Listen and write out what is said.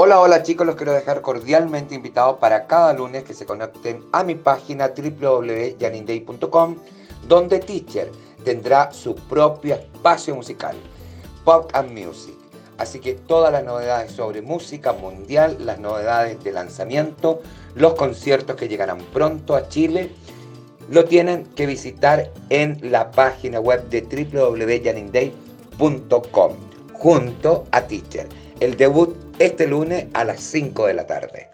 Hola, hola chicos, los quiero dejar cordialmente invitados para cada lunes que se conecten a mi página www.janinday.com donde Teacher tendrá su propio espacio musical, Pop and Music. Así que todas las novedades sobre música mundial, las novedades de lanzamiento, los conciertos que llegarán pronto a Chile, lo tienen que visitar en la página web de www.janinday.com junto a Teacher. El debut este lunes a las 5 de la tarde.